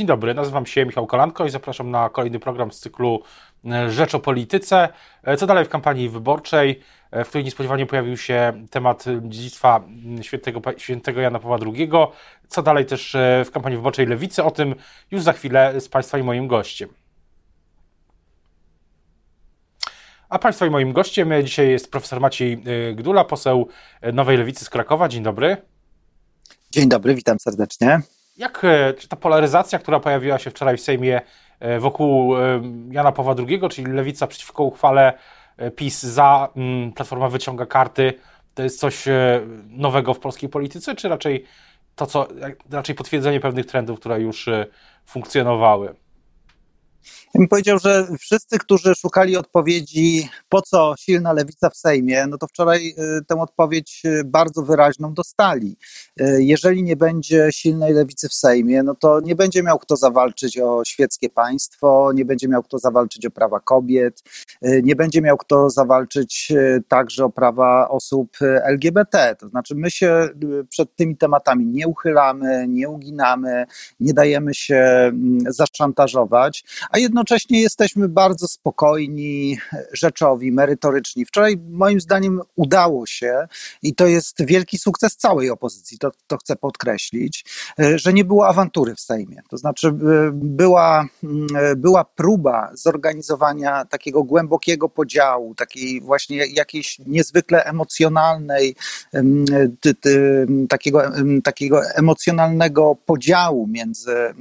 Dzień dobry, nazywam się Michał Kolanko i zapraszam na kolejny program z cyklu e, Rzecz o Polityce. E, co dalej w kampanii wyborczej, e, w której niespodziewanie pojawił się temat dziedzictwa świętego, świętego Jana Pawła II. Co dalej też w kampanii wyborczej Lewicy, o tym już za chwilę z Państwa i moim gościem. A Państwa i moim gościem dzisiaj jest profesor Maciej Gdula, poseł Nowej Lewicy z Krakowa. Dzień dobry. Dzień dobry, witam serdecznie. Jak e, czy ta polaryzacja, która pojawiła się wczoraj w Sejmie e, wokół e, Jana Pawła II, czyli lewica przeciwko uchwale PiS za, mm, Platforma wyciąga karty, to jest coś nowego w polskiej polityce, czy raczej to, co, raczej potwierdzenie pewnych trendów, które już funkcjonowały? Ja bym powiedział, że wszyscy, którzy szukali odpowiedzi, po co silna lewica w Sejmie, no to wczoraj y, tę odpowiedź y, bardzo wyraźną dostali. Y, jeżeli nie będzie silnej lewicy w Sejmie, no to nie będzie miał kto zawalczyć o świeckie państwo, nie będzie miał kto zawalczyć o prawa kobiet, nie będzie miał kto zawalczyć także o prawa osób LGBT. To znaczy, my się przed tymi tematami nie uchylamy, nie uginamy, nie dajemy się mm, zaszantażować, a jednocześnie jesteśmy bardzo spokojni, rzeczowi, merytoryczni. Wczoraj moim zdaniem udało się i to jest wielki sukces całej opozycji, to, to chcę podkreślić, że nie było awantury w Sejmie. To znaczy e, była, e, była próba zorganizowania takiego głębokiego podziału, takiej właśnie jakiejś niezwykle emocjonalnej, takiego, takiego emocjonalnego podziału między, e,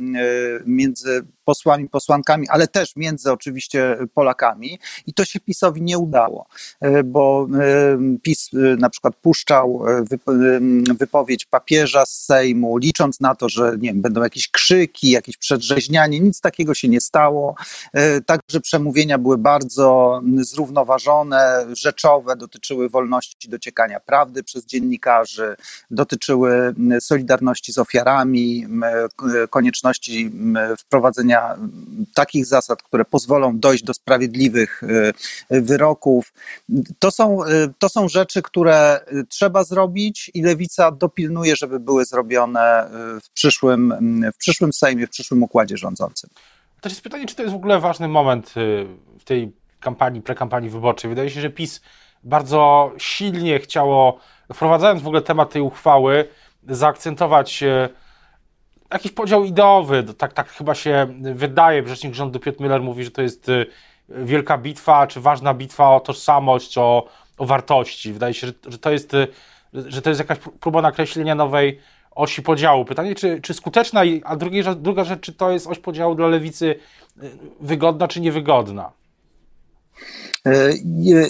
między posłami, posłankami, ale też między oczywiście Polakami i to się PiSowi nie udało, e, bo e, PiS e, na przykład puszczał wypowiedź papieża z Sejmu, licząc na to, że nie wiem, będą jakieś krzyki, jakieś przedrzeźnianie, nic takiego się nie stało. Także przemówienia były bardzo zrównoważone, rzeczowe, dotyczyły wolności dociekania prawdy przez dziennikarzy, dotyczyły solidarności z ofiarami, konieczności wprowadzenia takich zasad, które pozwolą dojść do sprawiedliwych y, wyroków. To są, y, to są rzeczy, które y, trzeba zrobić i lewica dopilnuje, żeby były zrobione w przyszłym, w przyszłym Sejmie, w przyszłym układzie rządzącym. To jest pytanie, czy to jest w ogóle ważny moment w tej kampanii, prekampanii wyborczej. Wydaje się, że PiS bardzo silnie chciało, wprowadzając w ogóle temat tej uchwały, zaakcentować jakiś podział ideowy, tak, tak chyba się wydaje. Rzecznik rządu Piotr Miller mówi, że to jest y, wielka bitwa, czy ważna bitwa o tożsamość, o, o wartości. Wydaje się, że, że, to jest, y, że to jest jakaś próba nakreślenia nowej osi podziału. Pytanie, czy, czy skuteczna, a drugi, druga rzecz, czy to jest oś podziału dla lewicy y, wygodna, czy niewygodna?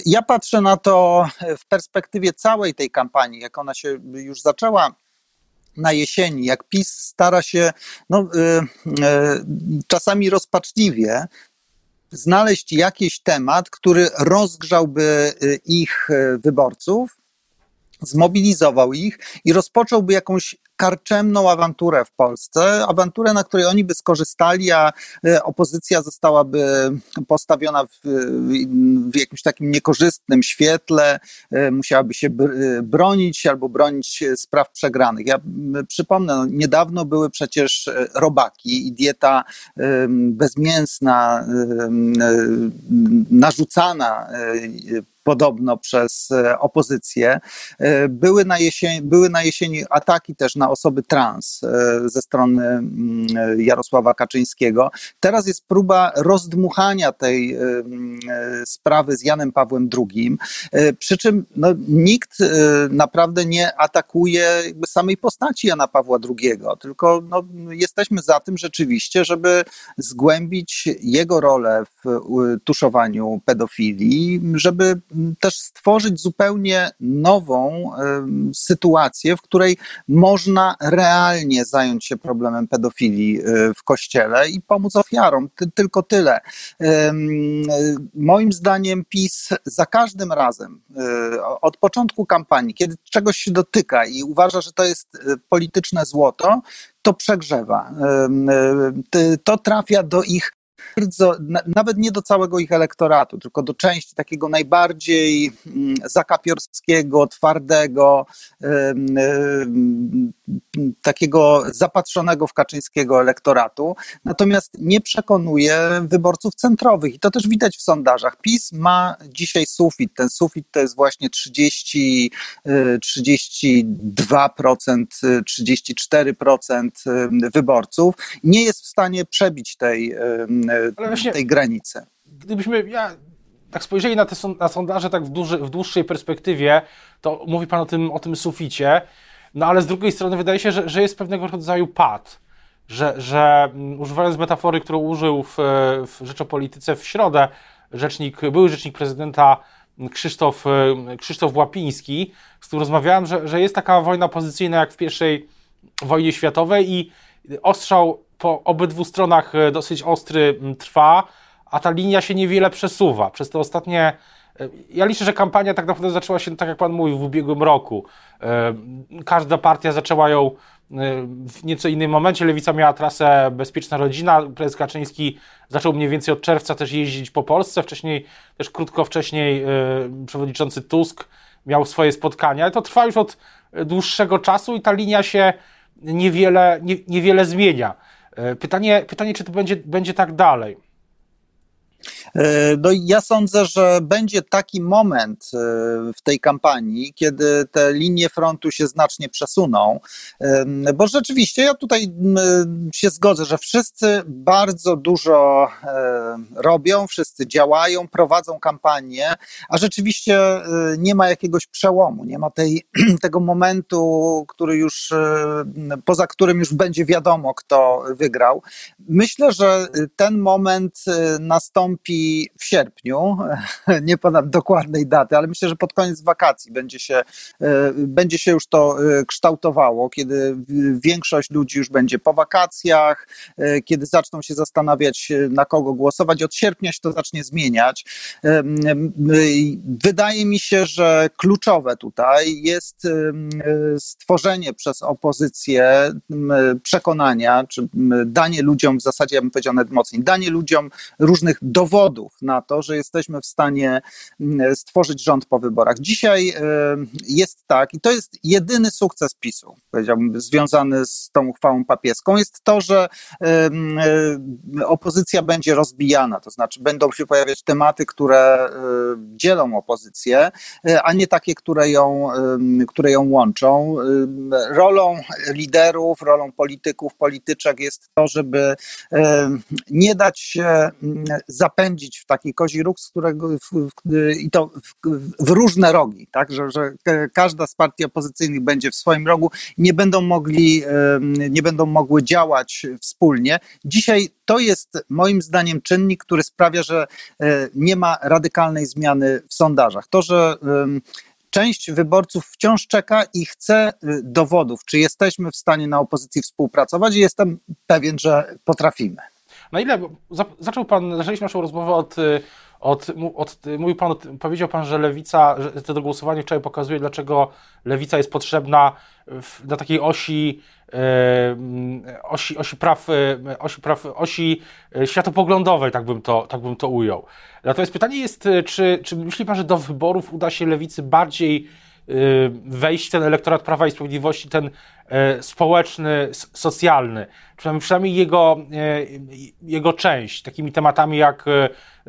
Ja patrzę na to w perspektywie całej tej kampanii, jak ona się już zaczęła na jesieni, jak PiS stara się no, y, y, czasami rozpaczliwie znaleźć jakiś temat, który rozgrzałby y, ich wyborców, zmobilizował ich i rozpocząłby jakąś karczemną awanturę w Polsce, awanturę, na której oni by skorzystali, a e, opozycja zostałaby postawiona w, w jakimś takim niekorzystnym świetle, e, musiałaby się e, bronić albo bronić spraw przegranych. Ja przypomnę, no, niedawno były przecież robaki i dieta bezmięsna, narzucana podobno przez e, opozycję. E, były na, jesieni, były na jesieni ataki też na osoby trans e, ze strony mm, Jarosława Kaczyńskiego. Teraz jest próba rozdmuchania tej sprawy z Janem Pawłem II, przy czym no, nikt naprawdę nie atakuje samej postaci Jana Pawła II, tylko no, jesteśmy za tym rzeczywiście, żeby zgłębić jego rolę w tuszowaniu pedofilii, żeby też stworzyć zupełnie nową sytuację, w której można realnie zająć się problemem pedofilii e, w kościele i pomóc ofiarom. tylko tyle. Moim zdaniem PiS za każdym razem, e, od początku kampanii, kiedy czegoś się dotyka i uważa, że to jest e, polityczne złoto, to przegrzewa. To trafia do ich bardzo, nawet nie do całego ich elektoratu, tylko do części takiego najbardziej mm, zakapiorskiego, twardego, takiego zapatrzonego w Kaczyńskiego elektoratu, natomiast nie przekonuje wyborców centrowych i to też widać w sondażach. PiS ma dzisiaj sufit, ten sufit to jest właśnie 30, 32%, 34% wyborców, nie jest w stanie przebić tej, tej granicy. Gdybyśmy, ja tak spojrzeli na te na sondaże tak w, duży, w dłuższej perspektywie, to mówi Pan o tym, o tym suficie, no ale z drugiej strony wydaje się, że, że jest pewnego rodzaju pad, że, że um, używając metafory, którą użył w, w Rzeczopolityce w środę rzecznik, były rzecznik prezydenta Krzysztof, Krzysztof Łapiński, z którym rozmawiałem, że, że jest taka wojna pozycyjna jak w pierwszej wojnie światowej i ostrzał po obydwu stronach e, dosyć ostry trwa, a ta linia się niewiele przesuwa. Przez te ostatnie. E, ja liczę, że kampania tak naprawdę zaczęła się, tak jak Pan mówił, w ubiegłym roku. E, każda partia zaczęła ją e, w nieco innym momencie. Lewica miała trasę Bezpieczna Rodzina. Prezes Kaczyński zaczął mniej więcej od czerwca też jeździć po Polsce. Wcześniej, też krótko wcześniej, przewodniczący Tusk miał swoje spotkania. Ale to trwa już od dłuższego czasu i ta linia się niewiele, nie, niewiele zmienia. Pytanie, pytanie, czy to będzie, będzie tak dalej. E, no ja sądzę, że będzie taki moment e, w tej kampanii, kiedy te linie frontu się znacznie przesuną, e, bo rzeczywiście ja tutaj się zgodzę, że wszyscy bardzo dużo robią, wszyscy działają, prowadzą kampanię, a rzeczywiście nie ma jakiegoś przełomu, nie ma tej, tego momentu, który już, poza którym już będzie wiadomo, kto wygrał. Myślę, że ten moment nastąpi nastąpi w sierpniu. Nie podam dokładnej daty, ale myślę, że pod koniec wakacji będzie się, e, będzie się już to e, kształtowało, kiedy większość ludzi już będzie po wakacjach, e, kiedy zaczną się zastanawiać, na kogo głosować. Od sierpnia się to zacznie zmieniać. Wydaje mi się, że kluczowe tutaj jest stworzenie przez opozycję przekonania, czy danie ludziom, w zasadzie ja bym powiedział nawet mocniej, danie ludziom różnych dowodów na to, że jesteśmy w stanie mm, stworzyć rząd po wyborach. Dzisiaj e, jest tak, i to jest jedyny sukces PiSu, powiedziałbym, związany z tą uchwałą papieską, jest to, że e, opozycja będzie rozbijana, to znaczy będą się pojawiać tematy, które e, dzielą opozycję, a nie takie, które ją, które ją łączą. Rolą liderów, rolą polityków, polityczek jest to, żeby nie dać się zapędzić w taki kozi róg, z którego w, w, i to w, w, różne rogi, tak, że, że każda z partii opozycyjnych będzie w swoim rogu, nie będą mogli, nie będą mogły działać wspólnie. Dzisiaj to jest moim zdaniem czynnik, który sprawia, że e, nie ma radykalnej zmiany w sondażach. To, że część wyborców wciąż czeka i chce y, dowodów, czy jesteśmy w stanie na opozycji współpracować i jestem pewien, że potrafimy. Na ile zaczął pan, zaczęliśmy naszą rozmowę od, y, od, od mówił pan, powiedział pan, że lewica, że to głosowanie wczoraj pokazuje, dlaczego lewica jest potrzebna w, na takiej osi, yy, osi, osi praw, y, osi, praw, osi światopoglądowej, tak bym to, tak bym to ujął. Natomiast pytanie jest, czy, czy myśli pan, że do wyborów uda się lewicy bardziej Y, wejść w ten elektorat Prawa i Sprawiedliwości, ten y, społeczny, socjalny, przynajmniej, przynajmniej jego, y, jego część, takimi tematami jak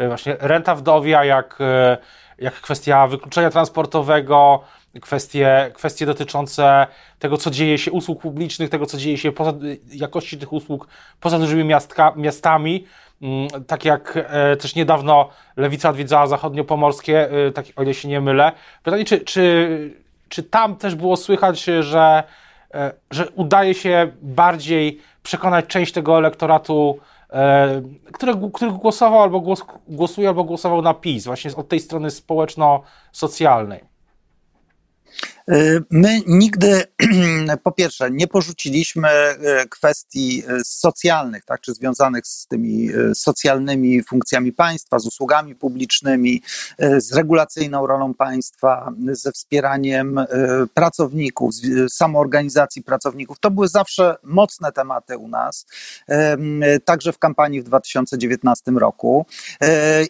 właśnie renta wdowia, jak, jak kwestia wykluczenia transportowego, kwestie, kwestie dotyczące tego, co dzieje się, usług publicznych, tego, co dzieje się poza jakości tych usług poza dużymi miastka, miastami. Mm, tak jak e, też niedawno Lewica odwiedzała zachodniopomorskie, e, tak, o ile się nie mylę. Pytanie, czy, czy, czy tam też było słychać, że, e, że udaje się bardziej przekonać część tego elektoratu, który, który głosował albo głos, głosuje, albo głosował na PiS, właśnie od tej strony społeczno-socjalnej? Y, my nigdy, po pierwsze, nie porzuciliśmy y, kwestii y, socjalnych, tak, czy związanych z tymi socjalnymi funkcjami państwa, z usługami publicznymi, z regulacyjną rolą państwa, ze wspieraniem pracowników, samoorganizacji pracowników. To były zawsze mocne tematy u nas, także w kampanii w 2019 roku.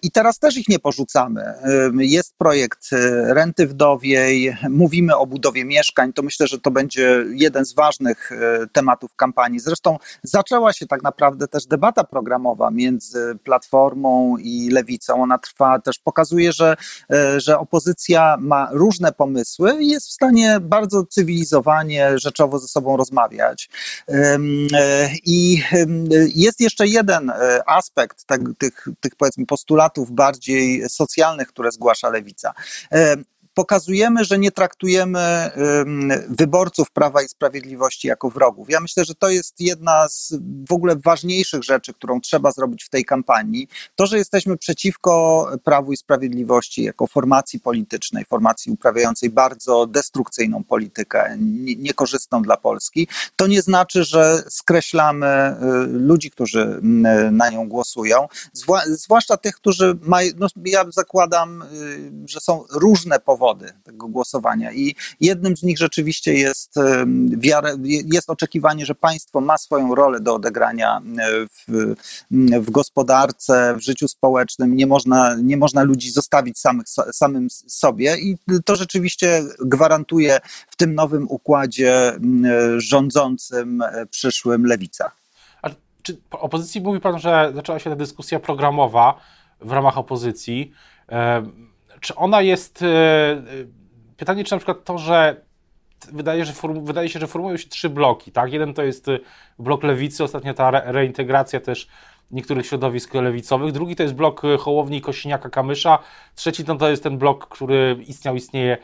I teraz też ich nie porzucamy. Jest projekt renty wdowiej, mówimy o o budowie mieszkań, to myślę, że to będzie jeden z ważnych tematów kampanii. Zresztą zaczęła się tak naprawdę też debata programowa między Platformą i Lewicą. Ona trwa, też pokazuje, że, że opozycja ma różne pomysły i jest w stanie bardzo cywilizowanie, rzeczowo ze sobą rozmawiać. I jest jeszcze jeden e, aspekt tak, tych, tych powiedzmy postulatów bardziej socjalnych, które zgłasza lewica pokazujemy, że nie traktujemy wyborców Prawa i Sprawiedliwości jako wrogów. Ja myślę, że to jest jedna z w ogóle ważniejszych rzeczy, którą trzeba zrobić w tej kampanii. To, że jesteśmy przeciwko Prawu i Sprawiedliwości jako formacji politycznej, formacji uprawiającej bardzo destrukcyjną politykę, niekorzystną dla Polski, to nie znaczy, że skreślamy y, ludzi, którzy na nią głosują, zwłaszcza tych, którzy mają, no ja zakładam, y, że są różne powody, powody tego głosowania. I jednym z nich rzeczywiście jest, wiara, jest oczekiwanie, że państwo ma swoją rolę do odegrania w, w gospodarce, w życiu społecznym. Nie można, nie można ludzi zostawić samych, samym sobie i to rzeczywiście gwarantuje w tym nowym układzie rządzącym przyszłym lewica. A czy opozycji mówi pan, że zaczęła się ta dyskusja programowa w ramach opozycji? Czy ona jest. E, e, pytanie, czy na przykład to, że wydaje, że form, wydaje się, że formują się trzy bloki, tak? Jeden to jest e, blok lewicy, ostatnio ta re, reintegracja też niektórych środowisk lewicowych, drugi to jest blok Hołowni, Kosiniaka, Kamysza, trzeci to, to jest ten blok, który istniał, istnieje,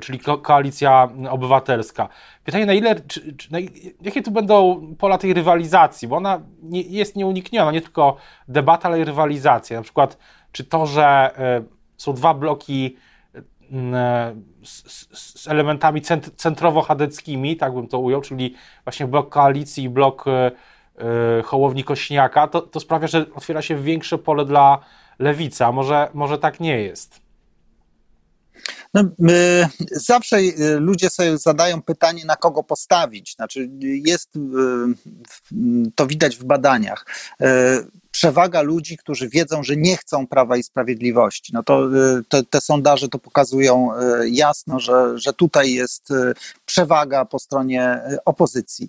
czyli ko Koalicja Obywatelska. Pytanie, na ile, czy, czy, na, jakie tu będą pola tej rywalizacji, bo ona nie, jest nieunikniona, nie tylko debata, ale i rywalizacja. Na przykład, czy to, że są dwa bloki mm, e, z, z elementami cent, centrowo-chadeckimi, tak bym to ujął, czyli właśnie blok koalicji i blok e, e, Hołowni Kośniaka, to, to sprawia, że otwiera się większe pole dla lewicy, może, może tak nie jest. No, zawsze ludzie sobie zadają pytanie, na kogo postawić. Znaczy, jest, to widać w badaniach przewaga ludzi, którzy wiedzą, że nie chcą prawa i sprawiedliwości. No to y, te, te sondaże to pokazują y, jasno, że, że tutaj jest y, przewaga po stronie opozycji.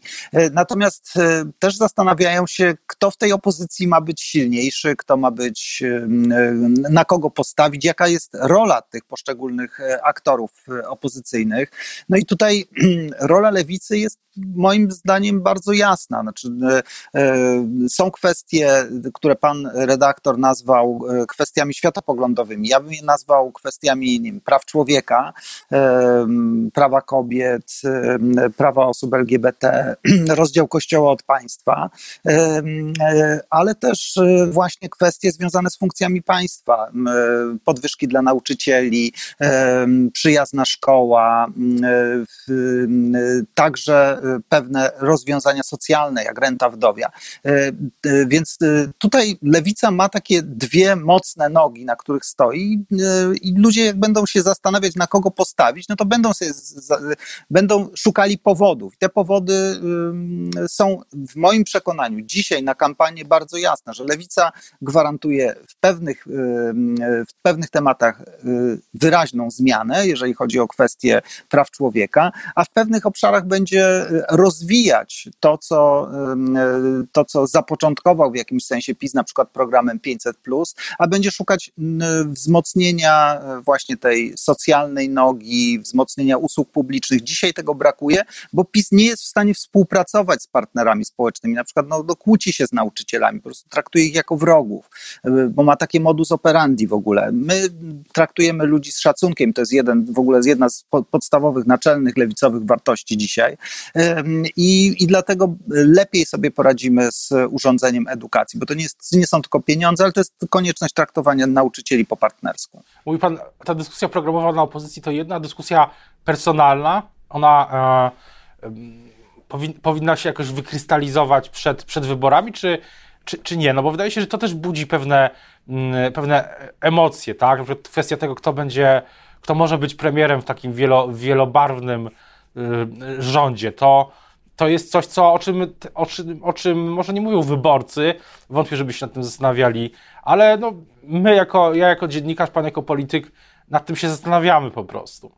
Natomiast też zastanawiają się, kto w tej opozycji ma być silniejszy, kto ma być, na kogo postawić, jaka jest rola tych poszczególnych aktorów opozycyjnych. No i tutaj rola lewicy jest moim zdaniem bardzo jasna. Znaczy, są kwestie, które pan redaktor nazwał e, kwestiami światopoglądowymi. Ja bym je nazwał kwestiami wiem, praw człowieka, e, prawa kobiet, e, prawa osób LGBT, rozdział kościoła od państwa, ale też właśnie kwestie związane z funkcjami państwa, podwyżki dla nauczycieli, przyjazna szkoła, także pewne rozwiązania socjalne, jak renta wdowia. Więc tutaj lewica ma takie dwie mocne nogi, na których stoi e, i ludzie jak będą się zastanawiać, na kogo postawić, no to będą, sobie, będą szukali powodów. Te powody są w moim przekonaniu dzisiaj na kampanię bardzo jasne, że lewica gwarantuje w pewnych, w pewnych tematach e, wyraźną zmianę, jeżeli chodzi o kwestie praw człowieka, a w pewnych obszarach będzie rozwijać to, co, to, co zapoczątkował w jakimś sensie PiS na przykład programem 500, a będzie szukać wzmocnienia e, właśnie tej socjalnej nogi, wzmocnienia usług publicznych. Dzisiaj tego brakuje, bo PiS nie jest w stanie współpracować z partnerami społecznymi. Na przykład no, no, kłóci się z nauczycielami, po prostu traktuje ich jako wrogów, e, bo ma takie modus operandi w ogóle. My traktujemy ludzi z szacunkiem, to jest jeden, w ogóle jedna z podstawowych, naczelnych lewicowych wartości dzisiaj i, i dlatego lepiej sobie poradzimy z urządzeniem edukacji, bo to nie nie, nie są tylko pieniądze, ale to jest konieczność traktowania nauczycieli po partnersku. Mówi pan, ta dyskusja programowa na opozycji to jedna dyskusja personalna, ona e, powin, powinna się jakoś wykrystalizować przed, przed wyborami, czy, czy, czy nie? No bo wydaje się, że to też budzi pewne, pewne emocje, tak? Na przykład kwestia tego, kto będzie, kto może być premierem w takim wielo, wielobarwnym y, rządzie, to to jest coś, co, o, czym, o, czym, o czym może nie mówią wyborcy, wątpię, żeby się nad tym zastanawiali, ale no, my jako, ja jako dziennikarz, pan jako polityk, nad tym się zastanawiamy po prostu.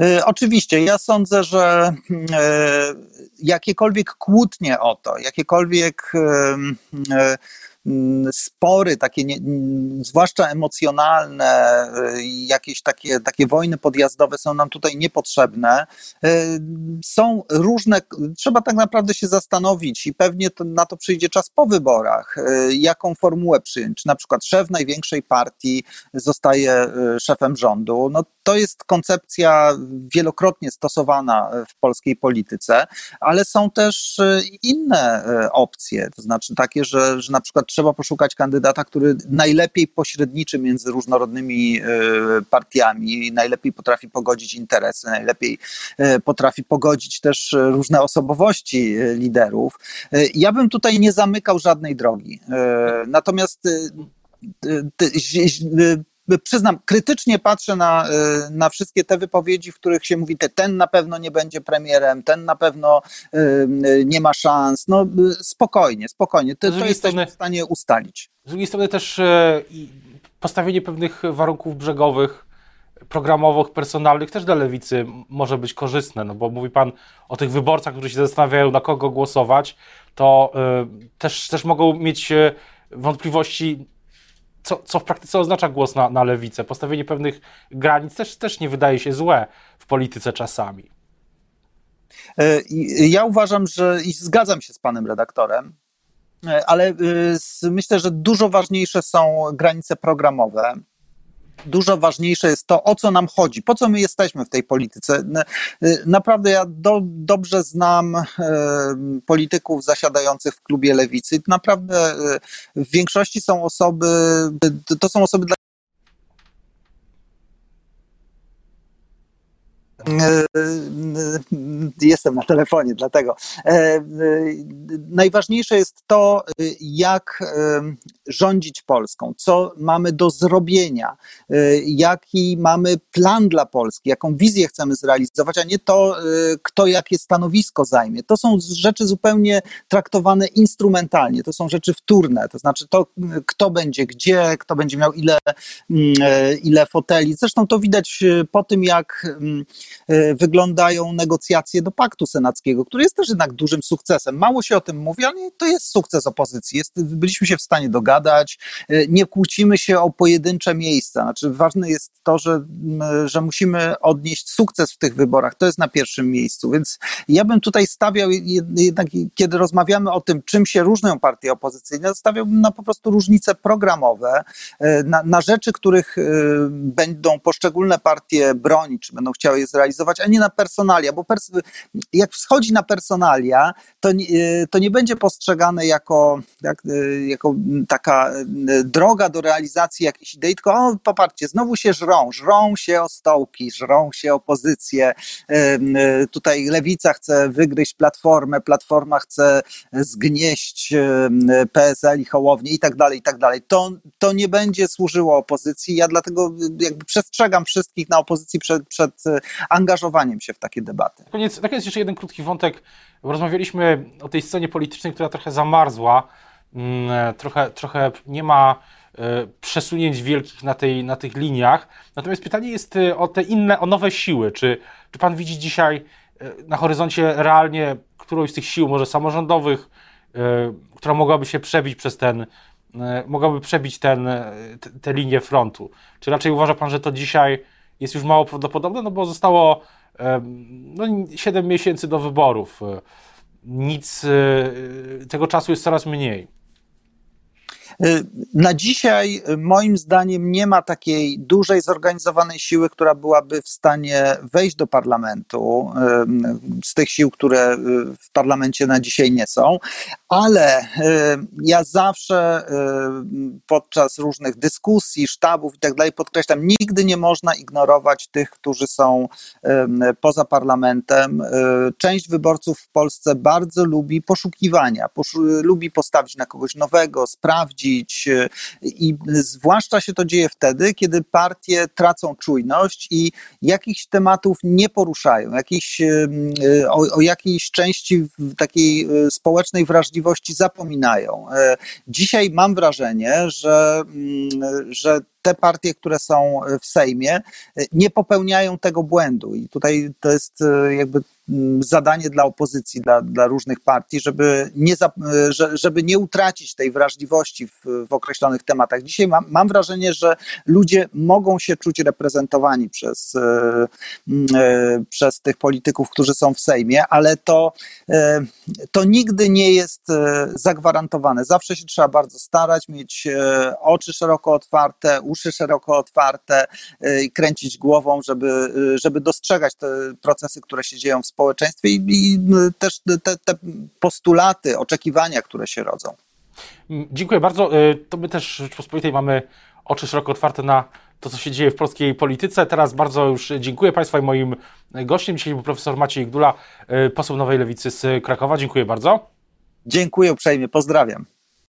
E, oczywiście, ja sądzę, że e, jakiekolwiek kłótnie o to, jakiekolwiek e, spory, takie nie, mm, zwłaszcza emocjonalne, y, jakieś takie, takie wojny podjazdowe są nam tutaj niepotrzebne. Y, są różne, trzeba tak naprawdę się zastanowić i pewnie to, na to przyjdzie czas po wyborach, y, jaką formułę przyjąć. Na przykład szef największej partii zostaje szefem rządu. No, to jest koncepcja wielokrotnie stosowana w polskiej polityce, ale są też inne opcje, to znaczy takie, że, że na przykład trzeba poszukać kandydata, który najlepiej pośredniczy między różnorodnymi e, partiami, najlepiej potrafi pogodzić interesy, najlepiej e, potrafi pogodzić też różne osobowości e, liderów. Ja bym tutaj nie zamykał żadnej drogi. Natomiast przyznam, krytycznie patrzę na, y, na wszystkie te wypowiedzi, w których się mówi, ten na pewno nie będzie premierem, ten na pewno y, y, nie ma szans. No spokojnie, spokojnie. To, to jesteśmy w stanie ustalić. Z drugiej strony też e, postawienie pewnych warunków brzegowych, programowych, personalnych też dla lewicy może być korzystne, no bo mówi pan o tych wyborcach, którzy się zastanawiają, na kogo głosować, to też, też mogą mieć e, wątpliwości co, co w praktyce oznacza głos na, na lewicę. Postawienie pewnych granic też, też nie wydaje się złe w polityce czasami. E, ja uważam, że i zgadzam się z panem redaktorem, e, ale e, myślę, że dużo ważniejsze są granice programowe dużo ważniejsze jest to, o co nam chodzi, po co my jesteśmy w tej polityce. Y, naprawdę ja do, dobrze znam e, polityków zasiadających w klubie lewicy. Naprawdę e, w większości są osoby, to są osoby, dla E, e, jestem na telefonie, dlatego. E, najważniejsze jest to, jak rządzić Polską, co mamy do zrobienia, jaki mamy plan dla Polski, jaką wizję chcemy zrealizować, a nie to, kto jakie stanowisko zajmie. To są rzeczy zupełnie traktowane instrumentalnie, to są rzeczy wtórne, to znaczy to, kto będzie gdzie, kto będzie miał ile, mm, ile foteli. Zresztą to widać po tym, jak mm, E, wyglądają negocjacje do paktu senackiego, który jest też jednak dużym sukcesem. Mało się o tym mówi, ale to jest sukces opozycji. Jest, byliśmy się w stanie dogadać, e, nie kłócimy się o pojedyncze miejsca. Znaczy, ważne jest to, że, że musimy odnieść sukces w tych wyborach. To jest na pierwszym miejscu. Więc ja bym tutaj stawiał, jednak kiedy rozmawiamy o tym, czym się różnią partie opozycyjne, stawiałbym na po prostu różnice programowe, e, na, na rzeczy, których będą poszczególne partie bronić, czy będą chciały je zrealizować zrealizować, a nie na personalia, bo pers jak wschodzi na personalia, to nie, to nie będzie postrzegane jako, jak, jako taka droga do realizacji jakiejś idei, tylko o, popatrzcie, znowu się żrą, żrą się o stołki, żrą się o pozycję, tutaj lewica chce wygryźć platformę, platforma chce zgnieść PSL i Hołownię i tak dalej, i tak dalej. To, to nie będzie służyło opozycji, ja dlatego jakby przestrzegam wszystkich na opozycji przed, przed angażowaniem się w takie debaty. Na koniec, na koniec jeszcze jeden krótki wątek. Rozmawialiśmy o tej scenie politycznej, która trochę zamarzła, mm, trochę, trochę nie ma e, przesunięć wielkich na, tej, na tych liniach. Natomiast pytanie jest e, o te inne, o nowe siły. Czy, czy pan widzi dzisiaj e, na horyzoncie realnie którąś z tych sił, może samorządowych, która mogłaby się przebić przez ten, mogłaby przebić ten, te, te linie frontu? Czy raczej uważa pan, że to dzisiaj jest już mało prawdopodobne, no bo zostało no, 7 miesięcy do wyborów. Nic, e, tego czasu jest coraz mniej. Y, na dzisiaj, y, moim zdaniem, nie ma takiej dużej, zorganizowanej siły, która byłaby w stanie wejść do parlamentu, y, z tych sił, które w parlamencie na dzisiaj nie są, ale ja zawsze podczas różnych dyskusji, sztabów i tak dalej podkreślam, nigdy nie można ignorować tych, którzy są poza parlamentem. Część wyborców w Polsce bardzo lubi poszukiwania, lubi postawić na kogoś nowego, sprawdzić, E, I zwłaszcza się to dzieje wtedy, kiedy partie tracą czujność i jakichś tematów nie poruszają, jakichś, e, o, o jakiejś części takiej e, społecznej wrażliwości zapominają. Dzisiaj mam wrażenie, że, że te partie, które są w Sejmie, nie popełniają tego błędu. I tutaj to jest jakby Mm, zadanie dla opozycji, dla, dla różnych partii, żeby nie, żeby nie utracić tej wrażliwości w, w określonych tematach. Dzisiaj mam, mam, wrażenie, że ludzie mogą się czuć reprezentowani przez, e, e, przez tych polityków, którzy są w Sejmie, ale to, e, to nigdy nie jest zagwarantowane. Zawsze się trzeba bardzo starać, mieć oczy szeroko otwarte, uszy szeroko otwarte i kręcić głową, żeby, żeby dostrzegać te procesy, które się dzieją w społeczeństwie i, i też te, te postulaty, oczekiwania, które się rodzą. Mm, dziękuję bardzo. Y, to my też w Rzeczpospolitej mamy oczy szeroko otwarte na to, co się dzieje w polskiej polityce. Teraz bardzo już dziękuję Państwu i moim gościem dzisiaj był profesor Maciej Gdula, y, poseł Nowej Lewicy z Krakowa. Dziękuję bardzo. Dziękuję uprzejmie, pozdrawiam.